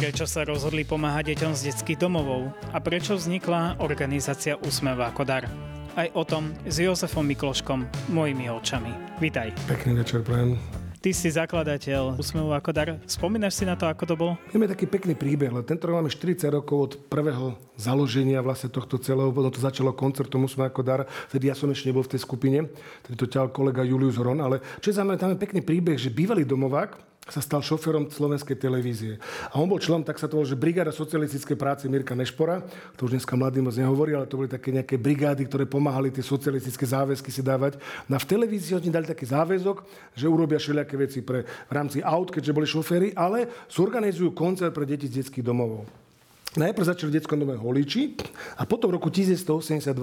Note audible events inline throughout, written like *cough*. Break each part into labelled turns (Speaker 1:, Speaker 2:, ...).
Speaker 1: Prečo sa rozhodli pomáhať deťom z detských domovov a prečo vznikla organizácia Úsmev ako dar? Aj o tom s Jozefom Mikloškom, mojimi očami. Vítaj.
Speaker 2: Pekný večer, prajem.
Speaker 1: Ty si zakladateľ Úsmevu ako dar. Spomínaš si na to, ako to bolo?
Speaker 2: Máme taký pekný príbeh, lebo tento rok máme 40 rokov od prvého založenia vlastne tohto celého. Potom to začalo koncertom Úsmev ako dar. Vtedy ja som ešte nebol v tej skupine. Vtedy to ťal kolega Julius Hron. Ale čo je zaujímavé, tam je pekný príbeh, že bývalý domovák, sa stal šoferom slovenskej televízie. A on bol členom, tak sa to volalo, že brigáda socialistickej práce Mirka Nešpora, to už dneska mladý moc nehovorí, ale to boli také nejaké brigády, ktoré pomáhali tie socialistické záväzky si dávať. No v televízii oni dali taký záväzok, že urobia všelijaké veci pre, v rámci aut, keďže boli šoféry, ale zorganizujú koncert pre deti z detských domovov. Najprv začali detskom dome Holiči a potom v roku 1982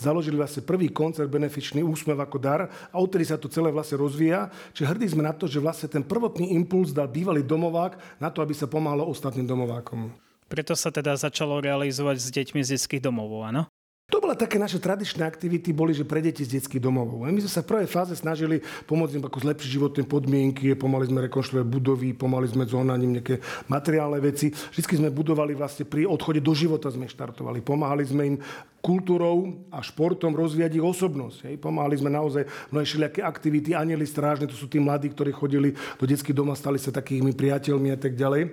Speaker 2: založili vlastne prvý koncert benefičný Úsmev ako dar a odtedy sa to celé vlastne rozvíja. Čiže hrdí sme na to, že vlastne ten prvotný impuls dal bývalý domovák na to, aby sa pomáhalo ostatným domovákom.
Speaker 1: Preto sa teda začalo realizovať s deťmi z detských domovov, áno?
Speaker 2: To bola také naše tradičné aktivity, boli, že pre deti z detských domovov. My sme sa v prvej fáze snažili pomôcť im ako zlepšiť životné podmienky, pomali sme rekonštruovať budovy, pomali sme zónaním nejaké materiálne veci. Vždy sme budovali vlastne pri odchode do života sme štartovali. Pomáhali sme im kultúrou a športom rozvíjať ich osobnosť. Hej. Pomáhali sme naozaj mnohé všelijaké aktivity, anieli strážne, to sú tí mladí, ktorí chodili do detských domov, stali sa takými priateľmi a tak ďalej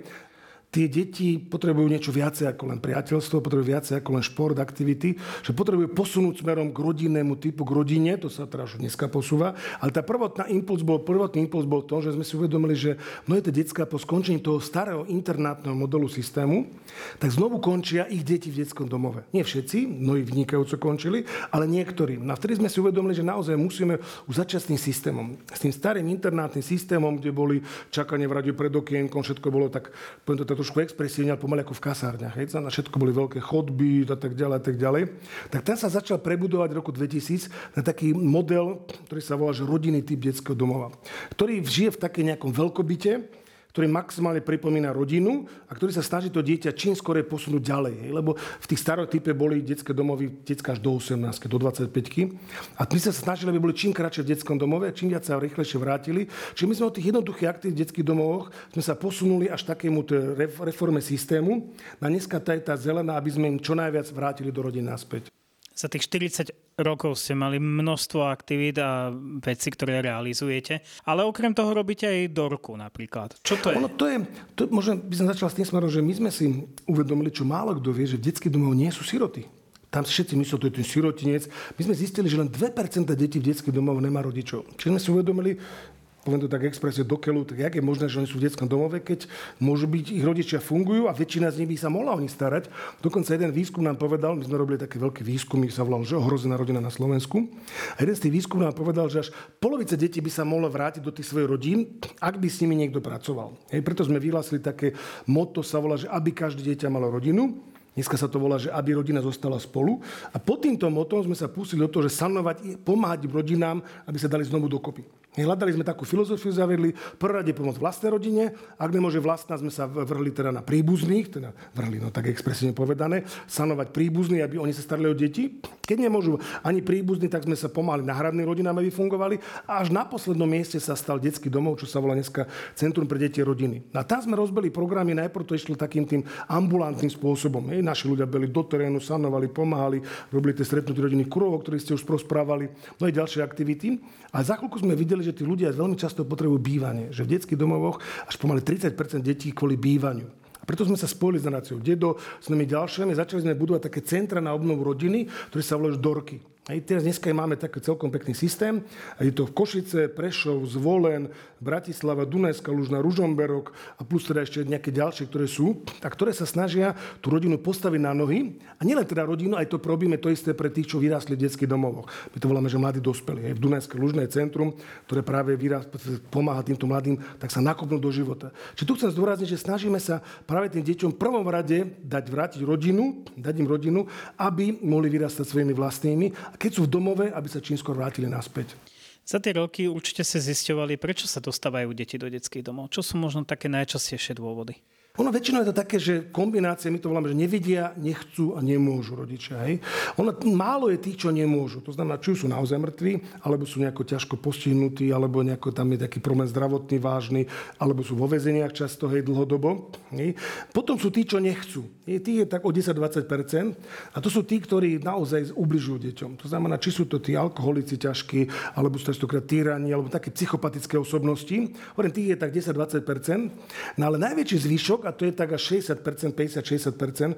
Speaker 2: tie deti potrebujú niečo viacej ako len priateľstvo, potrebujú viacej ako len šport, aktivity, že potrebujú posunúť smerom k rodinnému typu, k rodine, to sa teraz už dneska posúva, ale tá prvotná impuls bol, prvotný impuls bol to, že sme si uvedomili, že mnohé tie detská po skončení toho starého internátneho modelu systému, tak znovu končia ich deti v detskom domove. Nie všetci, mnohí vynikajúco končili, ale niektorí. No a vtedy sme si uvedomili, že naozaj musíme už začať s tým systémom. S tým starým internátnym systémom, kde boli čakanie v radiu pred okienkom, všetko bolo tak, poviem to trošku expresívne, ale pomaly ako v kasárniach. Hej. Na všetko boli veľké chodby a tak ďalej a tak ďalej. Tak ten sa začal prebudovať v roku 2000 na taký model, ktorý sa volá že rodinný typ detského domova, ktorý žije v také nejakom veľkobite, ktorý maximálne pripomína rodinu a ktorý sa snaží to dieťa čím skôr posunúť ďalej. Hej? Lebo v tých starotype boli detské domovy detská až do 18, do 25. A my sa snažili, aby boli čím kratšie v detskom domove, čím viac sa rýchlejšie vrátili. Čiže my sme od tých jednoduchých aktív v detských domovoch sme sa posunuli až takému reforme systému. Na dneska tá je tá zelená, aby sme im čo najviac vrátili do rodiny naspäť.
Speaker 1: Za tých 40 rokov ste mali množstvo aktivít a veci, ktoré realizujete, ale okrem toho robíte aj dorku napríklad. Čo to je?
Speaker 2: Ono to je, to, možno by som začal s tým smerom, že my sme si uvedomili, čo málo kto vie, že v detských domov nie sú siroty. Tam si všetci myslí, to je ten sirotinec. My sme zistili, že len 2% detí v detských domov nemá rodičov. Čiže sme si uvedomili, poviem to tak expresie do keľu, tak jak je možné, že oni sú v detskom domove, keď môžu byť, ich rodičia fungujú a väčšina z nich by sa mohla o nich starať. Dokonca jeden výskum nám povedal, my sme robili také veľké výskumy, sa volal, že ohrozená rodina na Slovensku. A jeden z tých výskumov nám povedal, že až polovica detí by sa mohla vrátiť do tých svojich rodín, ak by s nimi niekto pracoval. Hej, preto sme vyhlásili také motto, sa volá, že aby každé dieťa malo rodinu. Dneska sa to volá, že aby rodina zostala spolu. A pod týmto motom sme sa pustili do toho, že sanovať, pomáhať rodinám, aby sa dali znovu dokopy. Hľadali sme takú filozofiu, zavedli prvé rade pomoc vlastnej rodine, ak nemôže vlastná, sme sa vrhli teda na príbuzných, teda vrhli, no tak expresívne povedané, sanovať príbuzní, aby oni sa starali o deti. Keď nemôžu ani príbuzní, tak sme sa pomáhali náhradným rodinám, aby fungovali. A až na poslednom mieste sa stal detský domov, čo sa volá dneska Centrum pre deti a rodiny. A tam sme rozbili programy, najprv to išlo takým tým ambulantným spôsobom. Hej naši ľudia boli do terénu, sanovali, pomáhali, robili tie stretnutie rodinných kruhov, ktorých ste už prosprávali, no aj ďalšie aktivity. A za chvíľku sme videli, že tí ľudia veľmi často potrebujú bývanie, že v detských domovoch až pomaly 30% detí kvôli bývaniu. A preto sme sa spojili s naráciou Dedo, s nami ďalšími, začali sme budovať také centra na obnovu rodiny, ktoré sa volajú Dorky. Aj teraz dneska máme taký celkom pekný systém. Je to v Košice, Prešov, Zvolen, Bratislava, Dunajská, Lužná, Ružomberok a plus teda ešte nejaké ďalšie, ktoré sú, a ktoré sa snažia tú rodinu postaviť na nohy. A nielen teda rodinu, aj to robíme to isté pre tých, čo vyrásli v detských domovoch. My to voláme, že mladí dospelí. Aj v Dunajské Lužné centrum, ktoré práve vyrás, pomáha týmto mladým, tak sa nakopnú do života. Čiže tu chcem zdôrazniť, že snažíme sa práve tým deťom v prvom rade dať vrátiť rodinu, dať im rodinu, aby mohli vyrastať svojimi vlastnými keď sú v domove, aby sa čím skôr vrátili naspäť.
Speaker 1: Za tie roky určite ste zisťovali, prečo sa dostávajú deti do detských domov. Čo sú možno také najčastejšie dôvody?
Speaker 2: Ono väčšinou je to také, že kombinácia, my to voláme, že nevedia, nechcú a nemôžu rodičia. Hej? Ono, málo je tých, čo nemôžu. To znamená, či sú naozaj mŕtvi, alebo sú nejako ťažko postihnutí, alebo nejako tam je taký problém zdravotný vážny, alebo sú vo väzeniach často, hej, dlhodobo. Hej? Potom sú tí, čo nechcú. Hej? Tých je tak o 10-20%. A to sú tí, ktorí naozaj ubližujú deťom. To znamená, či sú to tí alkoholici ťažkí, alebo sú to častokrát týrani, alebo také psychopatické osobnosti. Hovorím, tých je tak 10-20%. No ale najväčší zvyšok, а тој е така 60%, 50-60%,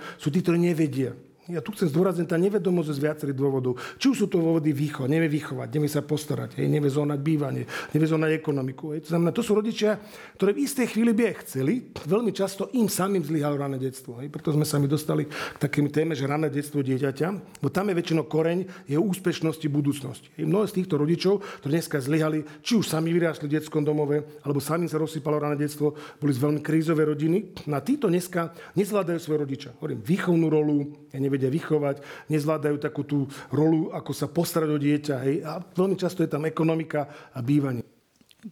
Speaker 2: тој не ведија. Ja tu chcem zdôrazniť tá nevedomosť z viacerých dôvodov. Či už sú to dôvody výchova, nevie vychovať, nevie sa postarať, hej, nevie zónať bývanie, nevie zónať ekonomiku. Hej. To znamená, to sú rodičia, ktorí v istej chvíli by aj chceli, veľmi často im samým zlyhalo rané detstvo. Hej. Preto sme sa mi dostali k takým téme, že rané detstvo dieťaťa, bo tam je väčšinou koreň jeho úspešnosti budúcnosti. Hej. Mnoho z týchto rodičov, ktorí dneska zlyhali, či už sami vyrástli v detskom domove, alebo sami sa rozsypalo rané detstvo, boli z veľmi krízové rodiny. Na títo dneska nezvládajú svoje rodiča. Hovorím, výchovnú rolu, ja nevedia vychovať, nezvládajú takú tú rolu, ako sa postarať o dieťa. Hej. A veľmi často je tam ekonomika a bývanie.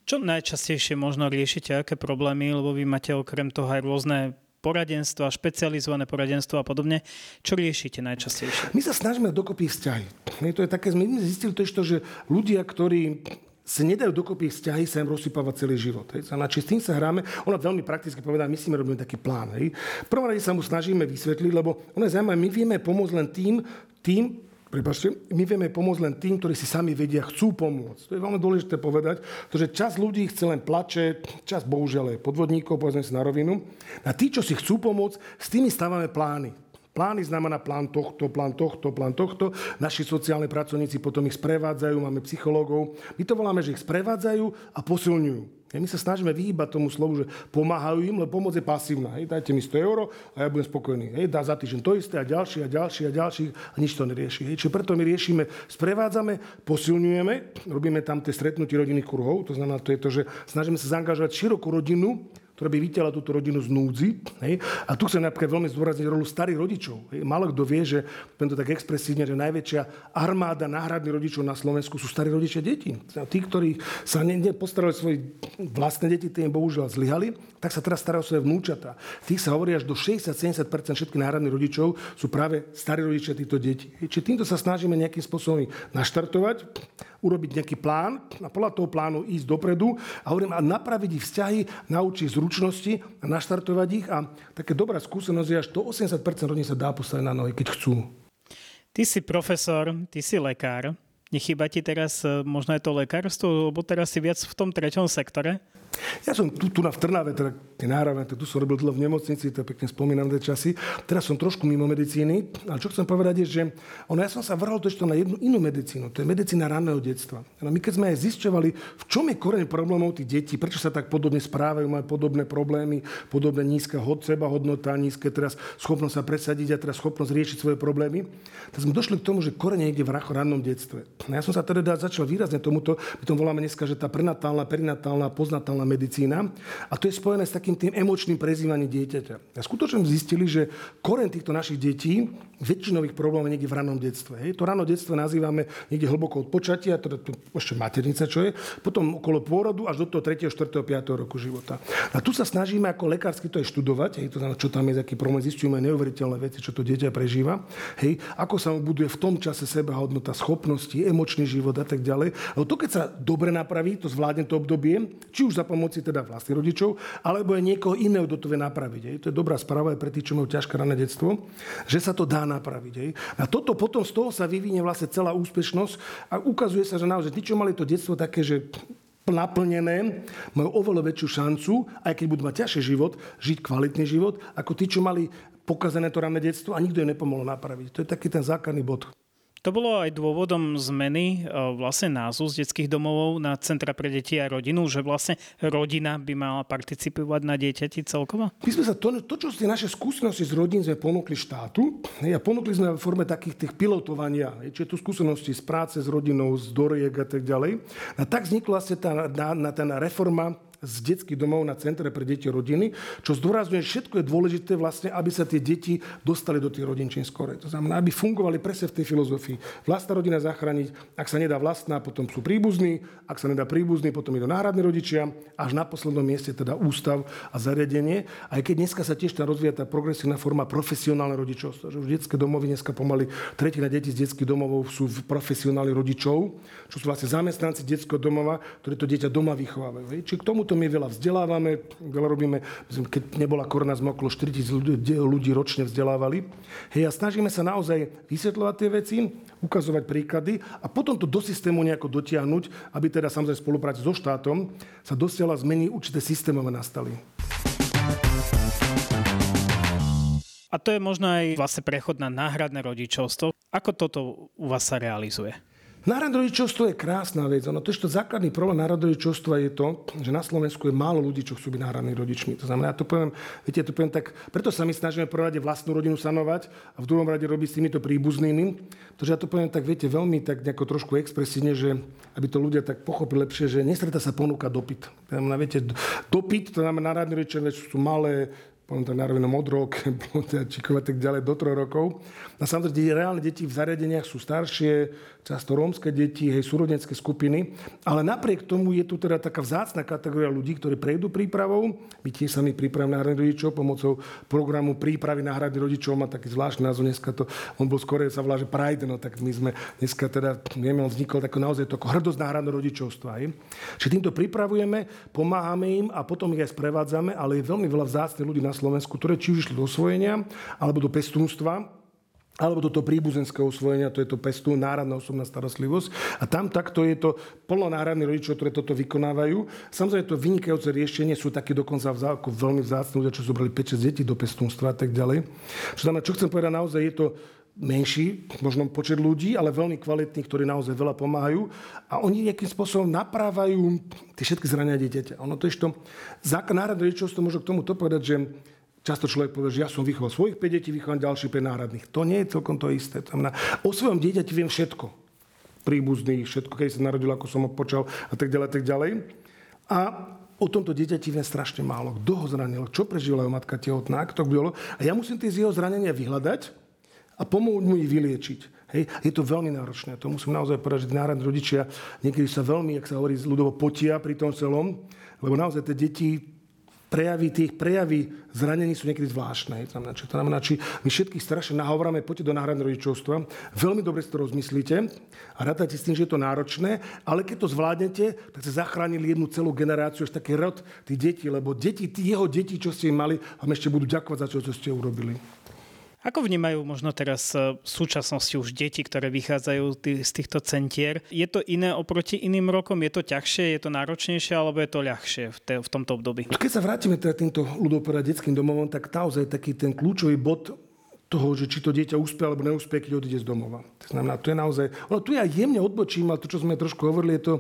Speaker 1: Čo najčastejšie možno riešite, aké problémy, lebo vy máte okrem toho aj rôzne poradenstva, špecializované poradenstvo a podobne. Čo riešite najčastejšie?
Speaker 2: My sa snažíme dokopy vzťahy. My to je také, my zistili to, že ľudia, ktorí sa nedajú dokopy vzťahy, sa im rozsypáva celý život. Hej. A či s tým sa hráme, ona veľmi prakticky povedá, my si robíme taký plán. Hej. V prvom rade sa mu snažíme vysvetliť, lebo ona je zaujímavé, my vieme pomôcť len tým, tým, Prepačte, my vieme pomôcť len tým, ktorí si sami vedia, chcú pomôcť. To je veľmi dôležité povedať, pretože čas ľudí chce len plače, čas bohužiaľ je podvodníkov, povedzme si na rovinu. A tí, čo si chcú pomôcť, s tými stávame plány. Plány znamená plán tohto, plán tohto, plán tohto. Naši sociálni pracovníci potom ich sprevádzajú, máme psychológov. My to voláme, že ich sprevádzajú a posilňujú. my sa snažíme vyhýbať tomu slovu, že pomáhajú im, lebo pomoc je pasívna. Hej, dajte mi 100 eur a ja budem spokojný. Hej, dá za týždeň to isté a ďalší a ďalší a ďalší a nič to nerieši. Hej, čiže preto my riešime, sprevádzame, posilňujeme, robíme tam tie stretnutie rodinných kruhov, to znamená, to je to, že snažíme sa zaangažovať širokú rodinu, ktorá by vytiala túto rodinu z núdzi. Hej. A tu chcem napríklad veľmi zdôrazniť rolu starých rodičov. Hej. Málo kto vie, že, to tak expresívne, že najväčšia armáda náhradných rodičov na Slovensku sú starí rodičia detí. Tí, ktorí sa nepostarali svoje vlastné deti, tie im bohužiaľ zlyhali, tak sa teraz starajú svoje vnúčata. Tých sa hovorí až do 60-70% všetkých náhradných rodičov sú práve starí rodičia týchto detí. Čiže týmto sa snažíme nejakým spôsobom naštartovať urobiť nejaký plán a podľa toho plánu ísť dopredu a, hovorím, a napraviť ich vzťahy, naučiť zručnosti a naštartovať ich. A také dobrá skúsenosť je, až to 80% rodín sa dá postaviť na nohy, keď chcú.
Speaker 1: Ty si profesor, ty si lekár. Nechýba ti teraz e, možno je to lekárstvo, lebo teraz si viac v tom treťom sektore?
Speaker 2: Ja som tu, tu na v Trnave, teda nahrávame, tu som robil dlho v nemocnici, to pekne spomínam tie časy. Teraz som trošku mimo medicíny, ale čo chcem povedať je, že ono, ja som sa vrhol to na jednu inú medicínu, to je medicína ranného detstva. No, my keď sme aj zisťovali, v čom je koreň problémov tých detí, prečo sa tak podobne správajú, majú podobné problémy, podobné nízka hod, seba hodnota, nízke teraz schopnosť sa presadiť a teraz schopnosť riešiť svoje problémy, tak sme došli k tomu, že koreň je v rannom detstve. No, ja som sa teda začal výrazne tomuto, my to voláme dneska, že tá prenatálna, perinatálna, poznatálna medicína. A to je spojené s takým tým emočným prezývaním dieťaťa. A skutočne zistili, že koren týchto našich detí väčšinových problémov niekde v ranom detstve. Hej. To rano detstvo nazývame niekde hlboko od počatia, teda ešte maternica, čo je, potom okolo pôrodu až do toho 3., 4., 5. roku života. A tu sa snažíme ako lekársky to aj študovať, hej, to znamená, čo tam je, aký problém, zistujeme neuveriteľné veci, čo to dieťa prežíva, hej, ako sa mu buduje v tom čase seba hodnota, schopnosti, emočný život a tak ďalej. Lebo to, keď sa dobre napraví, to zvládne to obdobie, či už za pomoci teda vlastných rodičov, alebo aj niekoho iného, kto to vie napraviť. Hej. To je dobrá správa aj pre tých, čo majú ťažké rané detstvo, že sa to dá napraviť. Hej. A toto potom z toho sa vyvinie vlastne celá úspešnosť a ukazuje sa, že naozaj tí, čo mali to detstvo také, že naplnené, majú oveľa väčšiu šancu, aj keď budú mať ťažší život, žiť kvalitný život, ako tí, čo mali pokazené to rané detstvo a nikto im nepomohol napraviť. To je taký ten základný bod.
Speaker 1: To bolo aj dôvodom zmeny e, vlastne názvu z detských domovov na Centra pre deti a rodinu, že vlastne rodina by mala participovať na dieťati celkovo?
Speaker 2: My sme sa to, to čo ste naše skúsenosti z rodín sme ponúkli štátu a ponúkli sme v forme takých tých pilotovania, čiže tu skúsenosti z práce s rodinou, z doriek a tak ďalej. A tak vznikla vlastne tá, na, na, tá reforma z detských domov na centre pre deti rodiny, čo zdôrazňuje, všetko je dôležité vlastne, aby sa tie deti dostali do tých rodín čím skore. To znamená, aby fungovali presne v tej filozofii. Vlastná rodina zachrániť, ak sa nedá vlastná, potom sú príbuzní, ak sa nedá príbuzný, potom idú náhradní rodičia, až na poslednom mieste teda ústav a zariadenie. Aj keď dneska sa tiež tam rozvíja tá progresívna forma profesionálne rodičovstva, že už detské domovy dneska pomaly tretina detí z detských domov sú profesionálni rodičov, čo sú vlastne zamestnanci detského domova, ktorí to dieťa doma vychovávajú. Či k tomu tomuto my veľa vzdelávame, veľa robíme, keď nebola korona, sme okolo 4 ľudí, ročne vzdelávali. Hej, a snažíme sa naozaj vysvetľovať tie veci, ukazovať príklady a potom to do systému nejako dotiahnuť, aby teda samozrejme spolupráci so štátom sa dosiahla zmeny určité systémové nastali.
Speaker 1: A to je možno aj vlastne prechod na náhradné rodičovstvo. Ako toto u vás sa realizuje?
Speaker 2: Národrodičovstvo je krásna vec. Ono to je to základný problém národrodičovstva je to, že na Slovensku je málo ľudí, čo chcú byť náhradní rodičmi. To znamená, ja to poviem, viete, to poviem tak, preto sa my snažíme prvom rade vlastnú rodinu sanovať a v druhom rade robiť s týmito príbuznými. Pretože ja to poviem tak, viete, veľmi tak nejako trošku expresívne, že aby to ľudia tak pochopili lepšie, že nestretá sa ponuka dopyt. To znamená, viete, dopyt, to znamená náhradní rodičovia sú malé, poviem tak na rovinu modrok, *laughs* čikovať tak ďalej do troch rokov. A samozrejme, reálne deti v zariadeniach sú staršie, často rómske deti, hej, súrodenské skupiny, ale napriek tomu je tu teda taká vzácna kategória ľudí, ktorí prejdú prípravou. My tiež sami pripravíme náhradných rodičov pomocou programu prípravy náhradných rodičov, má taký zvláštny názov dneska to, on bol skôr sa volá, že Pride, no tak my sme dneska teda, vieme, on vznikol tako naozaj to ako hrdosť náhradného rodičovstva. Hej. Čiže týmto pripravujeme, pomáhame im a potom ich aj sprevádzame, ale je veľmi veľa vzácnych ľudí na Slovensku, ktoré či už išli do osvojenia alebo do pestúnstva, alebo toto príbuzenské osvojenia, to je to pestú, náradná osobná starostlivosť. A tam takto je to plno náradných rodičov, ktoré toto vykonávajú. Samozrejme, to vynikajúce riešenie sú také dokonca ako veľmi vzácne ľudia, čo zobrali 5-6 detí do pestúnstva a tak ďalej. Čo znamená, čo chcem povedať, naozaj je to menší, možno počet ľudí, ale veľmi kvalitní, ktorí naozaj veľa pomáhajú. A oni nejakým spôsobom naprávajú tie všetky zrania dieťaťa. Ono to je to, zákon národného rodičovstva môžu k tomuto povedať, že Často človek povie, že ja som vychoval svojich 5 detí, vychovám ďalších 5 náhradných. To nie je celkom to isté. To znamená, o svojom dieťati viem všetko. Príbuzný, všetko, keď sa narodil, ako som ho počal a tak ďalej, tak ďalej. A o tomto dieťati viem strašne málo. Kto ho zranil, čo prežila jeho matka tehotná, kto bylo. A ja musím tie z jeho zranenia vyhľadať a pomôcť mu ich vyliečiť. Hej. Je to veľmi náročné. To musím naozaj povedať, že národní rodičia niekedy sa veľmi, ak sa hovorí, ľudovo potia pri tom celom, lebo naozaj tie deti prejavy, tých prejavy zranení sú niekedy zvláštne. Znamená, či to znamená, či my všetkých strašne nahovoráme, poďte do náhradného rodičovstva, veľmi dobre si to rozmyslíte a rátajte s tým, že je to náročné, ale keď to zvládnete, tak ste zachránili jednu celú generáciu, až taký rod tých detí, lebo deti, tí jeho detí, čo ste im mali, vám ešte budú ďakovať za to, čo ste urobili.
Speaker 1: Ako vnímajú možno teraz e, v súčasnosti už deti, ktoré vychádzajú z týchto centier? Je to iné oproti iným rokom? Je to ťažšie, je to náročnejšie alebo je to ľahšie v, te, v tomto období?
Speaker 2: Keď sa vrátime teda týmto ľudoporad detským domovom, tak naozaj taký ten kľúčový bod toho, že či to dieťa úspie alebo neúspie, keď odíde z domova. To znamená, to je naozaj... Ono tu ja jemne odbočím, ale to, čo sme trošku hovorili, je to...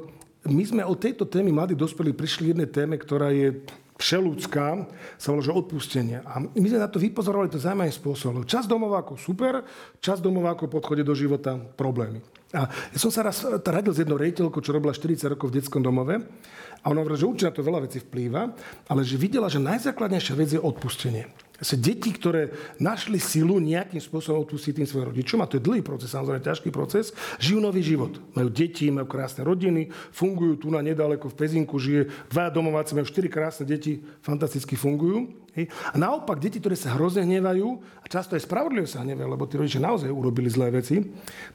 Speaker 2: My sme od tejto témy mladí dospelí prišli jednej téme, ktorá je všelúdská, sa volá, že odpustenie. A my sme na to vypozorovali to zaujímavým spôsobom. Čas ako super, čas domova ako podchode do života problémy. A ja som sa raz radil s jednou rejiteľkou, čo robila 40 rokov v detskom domove. A ona hovorila, že určite na to veľa vecí vplýva, ale že videla, že najzákladnejšia vec je odpustenie. Deti, ktoré našli silu nejakým spôsobom odpustiť tým svojim rodičom, a to je dlhý proces, samozrejme ťažký proces, žijú nový život. Majú deti, majú krásne rodiny, fungujú tu na nedaleko v Pezinku, žije dva domováci, majú štyri krásne deti, fantasticky fungujú. A naopak, deti, ktoré sa hrozne hnevajú, a často aj spravodlivo sa hnevajú, lebo tí rodičia naozaj urobili zlé veci,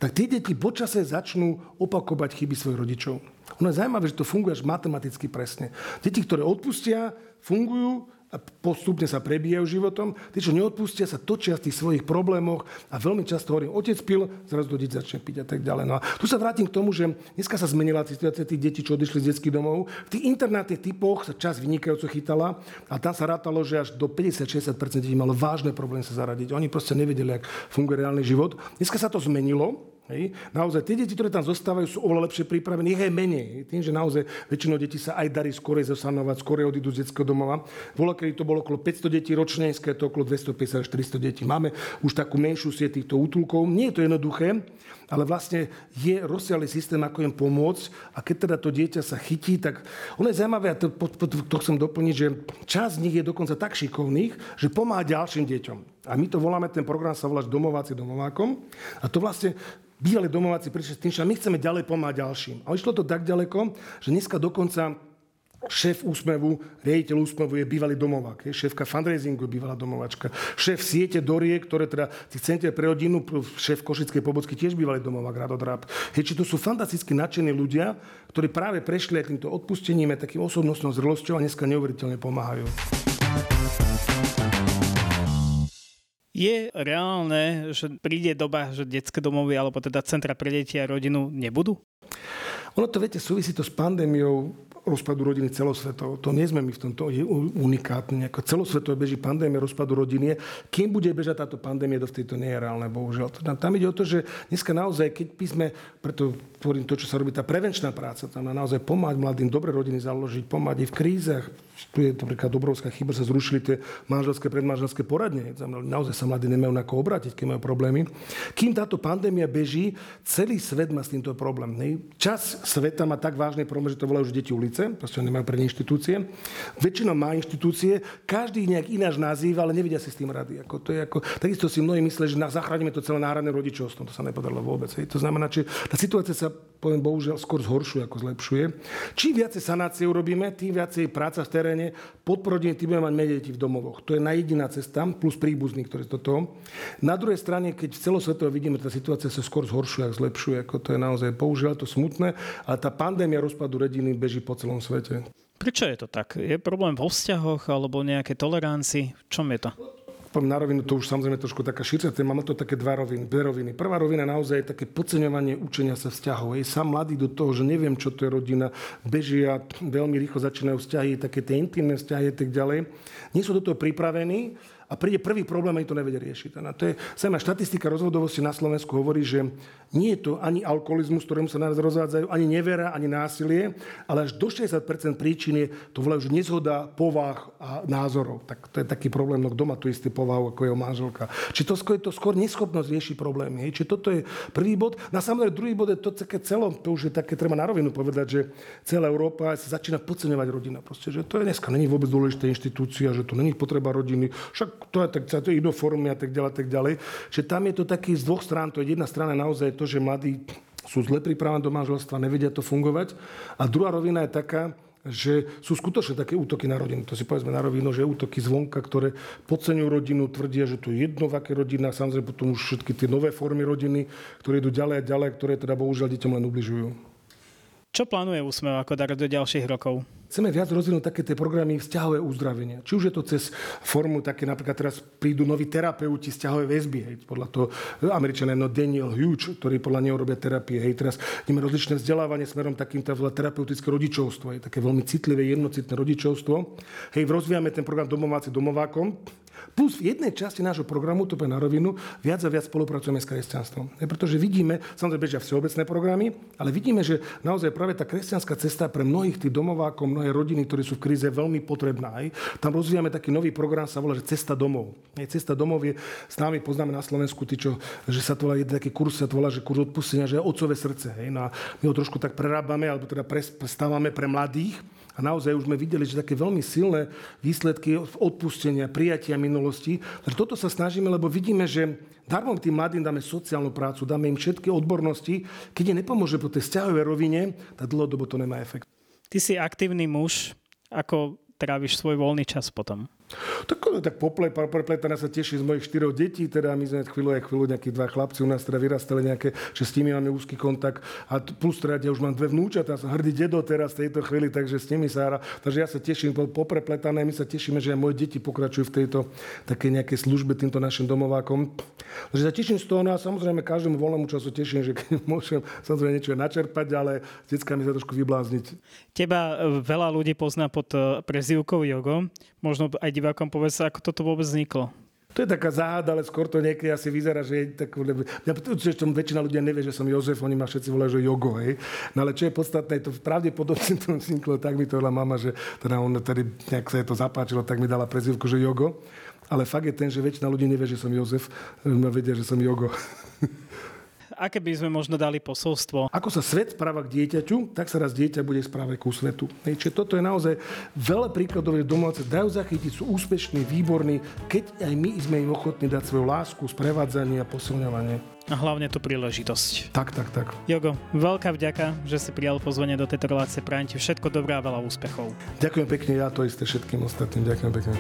Speaker 2: tak tie deti počase začnú opakovať chyby svojich rodičov. Ono je zaujímavé, že to funguje až matematicky presne. Deti, ktoré odpustia, fungujú, a postupne sa prebijajú životom. Tí, čo neodpustia, sa točia v tých svojich problémoch a veľmi často hovorím, otec pil, zrazu to dieťa začne piť a tak ďalej. No a tu sa vrátim k tomu, že dneska sa zmenila situácia tých detí, čo odišli z detských domov. V tých internátnych typoch sa čas vynikajúco chytala a tam sa rátalo, že až do 50-60% detí malo vážne problémy sa zaradiť. Oni proste nevedeli, ako funguje reálny život. Dneska sa to zmenilo, Hej. Naozaj, tie deti, ktoré tam zostávajú, sú oveľa lepšie pripravené, ich aj menej. Tým, že naozaj väčšinou detí sa aj darí skorej zosanovať, skorej odídu z detského domova. Vola, kedy to bolo okolo 500 detí ročne, dneska je to okolo 250 až 400 detí. Máme už takú menšiu sieť týchto útulkov. Nie je to jednoduché, ale vlastne je rozsiahly systém, ako im pomôcť. A keď teda to dieťa sa chytí, tak ono je zaujímavé, a to, to, to chcem doplniť, že časť z nich je dokonca tak šikovných, že pomáha ďalším deťom. A my to voláme, ten program sa volá domováci domovákom. A to vlastne bývalí domováci prišli s tým, že my chceme ďalej pomáhať ďalším. A išlo to tak ďaleko, že dneska dokonca šéf úsmevu, riaditeľ úsmevu je bývalý domovák. Je, šéfka fundraisingu je bývalá domovačka. Šéf siete Dorie, ktoré teda tých centier pre rodinu, šéf Košickej pobocky tiež bývalý domovák, Rado Dráp. Hej, či to sú fantasticky nadšení ľudia, ktorí práve prešli aj týmto odpustením, aj takým osobnostnou zrelosťou a dneska neuveriteľne pomáhajú.
Speaker 1: Je reálne, že príde doba, že detské domovy alebo teda centra pre deti a rodinu nebudú?
Speaker 2: Ono to, viete, súvisí to s pandémiou rozpadu rodiny celosvetovo. To nie sme my v tomto unikátni. Ako celosvetovo beží pandémia rozpadu rodiny. Kým bude bežať táto pandémia, do vtedy to nie je reálne, bohužiaľ. Tam ide o to, že dneska naozaj, keď by sme, preto tvorím to, čo sa robí, tá prevenčná práca, tam naozaj pomáhať mladým dobre rodiny založiť, pomáhať v krízach, tu je napríklad dobrovská chyba, sa zrušili tie manželské, predmanželské poradne. Naozaj sa mladí nemajú na koho obrátiť, keď majú problémy. Kým táto pandémia beží, celý svet má s týmto problém. Ne? Čas sveta má tak vážny problém, že to volajú už deti ulice, proste nemajú pre inštitúcie. Väčšinou má inštitúcie, každý nejak ináč nazýva, ale nevidia si s tým rady. Ako, to je ako, takisto si mnohí myslia, že zachránime to celé náhradné rodičovstvo. To sa nepodarilo vôbec. Hej. To znamená, že tá situácia sa, poviem bohužiaľ, skôr zhoršuje ako zlepšuje. Čím viacej sanácie urobíme, tým viacej práca v teréne, podporodiny, tým budeme mať menej detí v domovoch. To je jediná cesta, plus príbuzní, ktorí to toho. Na druhej strane, keď celosvetovo vidíme, tá situácia sa skôr zhoršuje, ak zlepšuje, ako to je naozaj použiaľ, to smutné, ale tá pandémia rozpadu rodiny beží po celom svete.
Speaker 1: Prečo je to tak? Je problém vo vzťahoch alebo nejaké tolerancii? V čom je to?
Speaker 2: poviem na rovinu, to už samozrejme trošku taká širšia téma, má to také dva roviny, dve roviny. Prvá rovina naozaj je také podceňovanie učenia sa vzťahov. Je sám mladý do toho, že neviem, čo to je rodina, bežia, veľmi rýchlo začínajú vzťahy, také tie intimné vzťahy a tak ďalej. Nie sú do toho pripravení a príde prvý problém, ani to nevedia riešiť. A to je, sama štatistika rozvodovosti na Slovensku hovorí, že nie je to ani alkoholizmus, ktorému sa nás rozvádzajú, ani nevera, ani násilie, ale až do 60% príčin je to volajú, že nezhoda povah a názorov. Tak to je taký problém, no kto má tu istý povahu ako jeho manželka. Či to skôr je to skôr neschopnosť riešiť problémy. Hej? Či toto je prvý bod. Na samozrejme druhý bod je to také celo, to už je také, treba na rovinu povedať, že celá Európa sa začína podceňovať rodina. Proste, že to je dneska není vôbec dôležitá inštitúcia, že to není potreba rodiny. Však to je tak, to je formy a tak ďalej, tak ďalej. Čiže tam je to taký z dvoch strán. To je jedna strana naozaj to, že mladí sú zle pripravení do manželstva, nevedia to fungovať. A druhá rovina je taká, že sú skutočne také útoky na rodinu. To si povedzme na rovinu, že útoky zvonka, ktoré podceňujú rodinu, tvrdia, že to je jedno, v rodina, samozrejme potom už všetky tie nové formy rodiny, ktoré idú ďalej a ďalej, ktoré teda bohužiaľ deťom len ubližujú.
Speaker 1: Čo plánuje Úsmev ako dar do ďalších rokov?
Speaker 2: Chceme viac rozvinúť také tie programy vzťahové uzdravenia. Či už je to cez formu, také napríklad teraz prídu noví terapeuti vzťahové väzby, hej, podľa toho Američania, no Daniel Hughes, ktorý podľa neho robia terapie, hej, teraz ideme rozličné vzdelávanie smerom takýmto terapeutické rodičovstvo, hej, také veľmi citlivé, jednocitné rodičovstvo. Hej, rozvíjame ten program domováci domovákom, Plus v jednej časti nášho programu, to na rovinu, viac a viac spolupracujeme s kresťanstvom. Je, pretože vidíme, samozrejme bežia všeobecné programy, ale vidíme, že naozaj práve tá kresťanská cesta pre mnohých tých domovákov, mnohé rodiny, ktorí sú v kríze, je veľmi potrebná. Aj. Tam rozvíjame taký nový program, sa volá, že Cesta domov. Aj, cesta domov je, s nami poznáme na Slovensku, tí, čo, že sa to volá, jeden taký kurz sa to volá, že kurz odpustenia, že je otcové srdce. Hej. No a my ho trošku tak prerábame, alebo teda prestávame pre mladých, a naozaj už sme videli, že také veľmi silné výsledky odpustenia, prijatia minulosti. Takže toto sa snažíme, lebo vidíme, že darmo tým mladým dáme sociálnu prácu, dáme im všetky odbornosti. Keď je nepomôže po tej vzťahovej rovine, tak dlhodobo to nemá efekt.
Speaker 1: Ty si aktívny muž. Ako tráviš svoj voľný čas potom?
Speaker 2: Tak, tak pople, sa teší z mojich štyroch detí, teda my sme chvíľu aj chvíľu nejakých dva chlapci u nás teda vyrastali nejaké, že s nimi máme úzky kontakt a plus teda ja už mám dve vnúčatá, som hrdý dedo teraz v tejto chvíli, takže s nimi sa hra. Takže ja sa teším, poprepletané, my sa tešíme, že aj moje deti pokračujú v tejto také nejakej službe týmto našim domovákom. Takže sa teším z toho, no a samozrejme každému voľnému času teším, že keď *laughs* môžem samozrejme niečo načerpať, ale s deckami sa trošku vyblázniť.
Speaker 1: Teba e, veľa ľudí pozná pod e, prezývkou Jogo. Možno aj divákom povedz, ako toto vôbec vzniklo.
Speaker 2: To je taká záhada, ale skôr to niekedy asi vyzerá, že je tak... Ja, to, väčšina ľudia nevie, že som Jozef, oni ma všetci volajú, že Jogo, hej. No ale čo je podstatné, to pravdepodobne to vzniklo, tak mi to mama, že teda on tady, nejak sa je to zapáčilo, tak mi dala prezivku, že Jogo. Ale fakt je ten, že väčšina ľudí nevie, že som Jozef, ma vedia, že som Jogo. *laughs*
Speaker 1: aké by sme možno dali posolstvo?
Speaker 2: Ako sa svet správa k dieťaťu, tak sa raz dieťa bude správať ku svetu. Hej, čiže toto je naozaj veľa príkladov, že domovce dajú zachytiť, sú úspešní, výborní, keď aj my sme im ochotní dať svoju lásku, sprevádzanie a posilňovanie.
Speaker 1: A hlavne tú príležitosť.
Speaker 2: Tak, tak, tak.
Speaker 1: Jogo, veľká vďaka, že si prijal pozvanie do tejto relácie. Prajem ti všetko dobré a veľa úspechov.
Speaker 2: Ďakujem pekne, ja to isté všetkým ostatným. Ďakujem pekne.